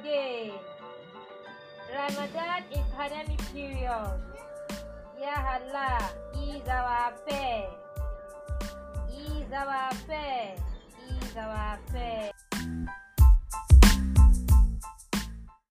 again. Ramadan is Hanami period. Ya Allah ease our pain, ease our pain, ease our pain.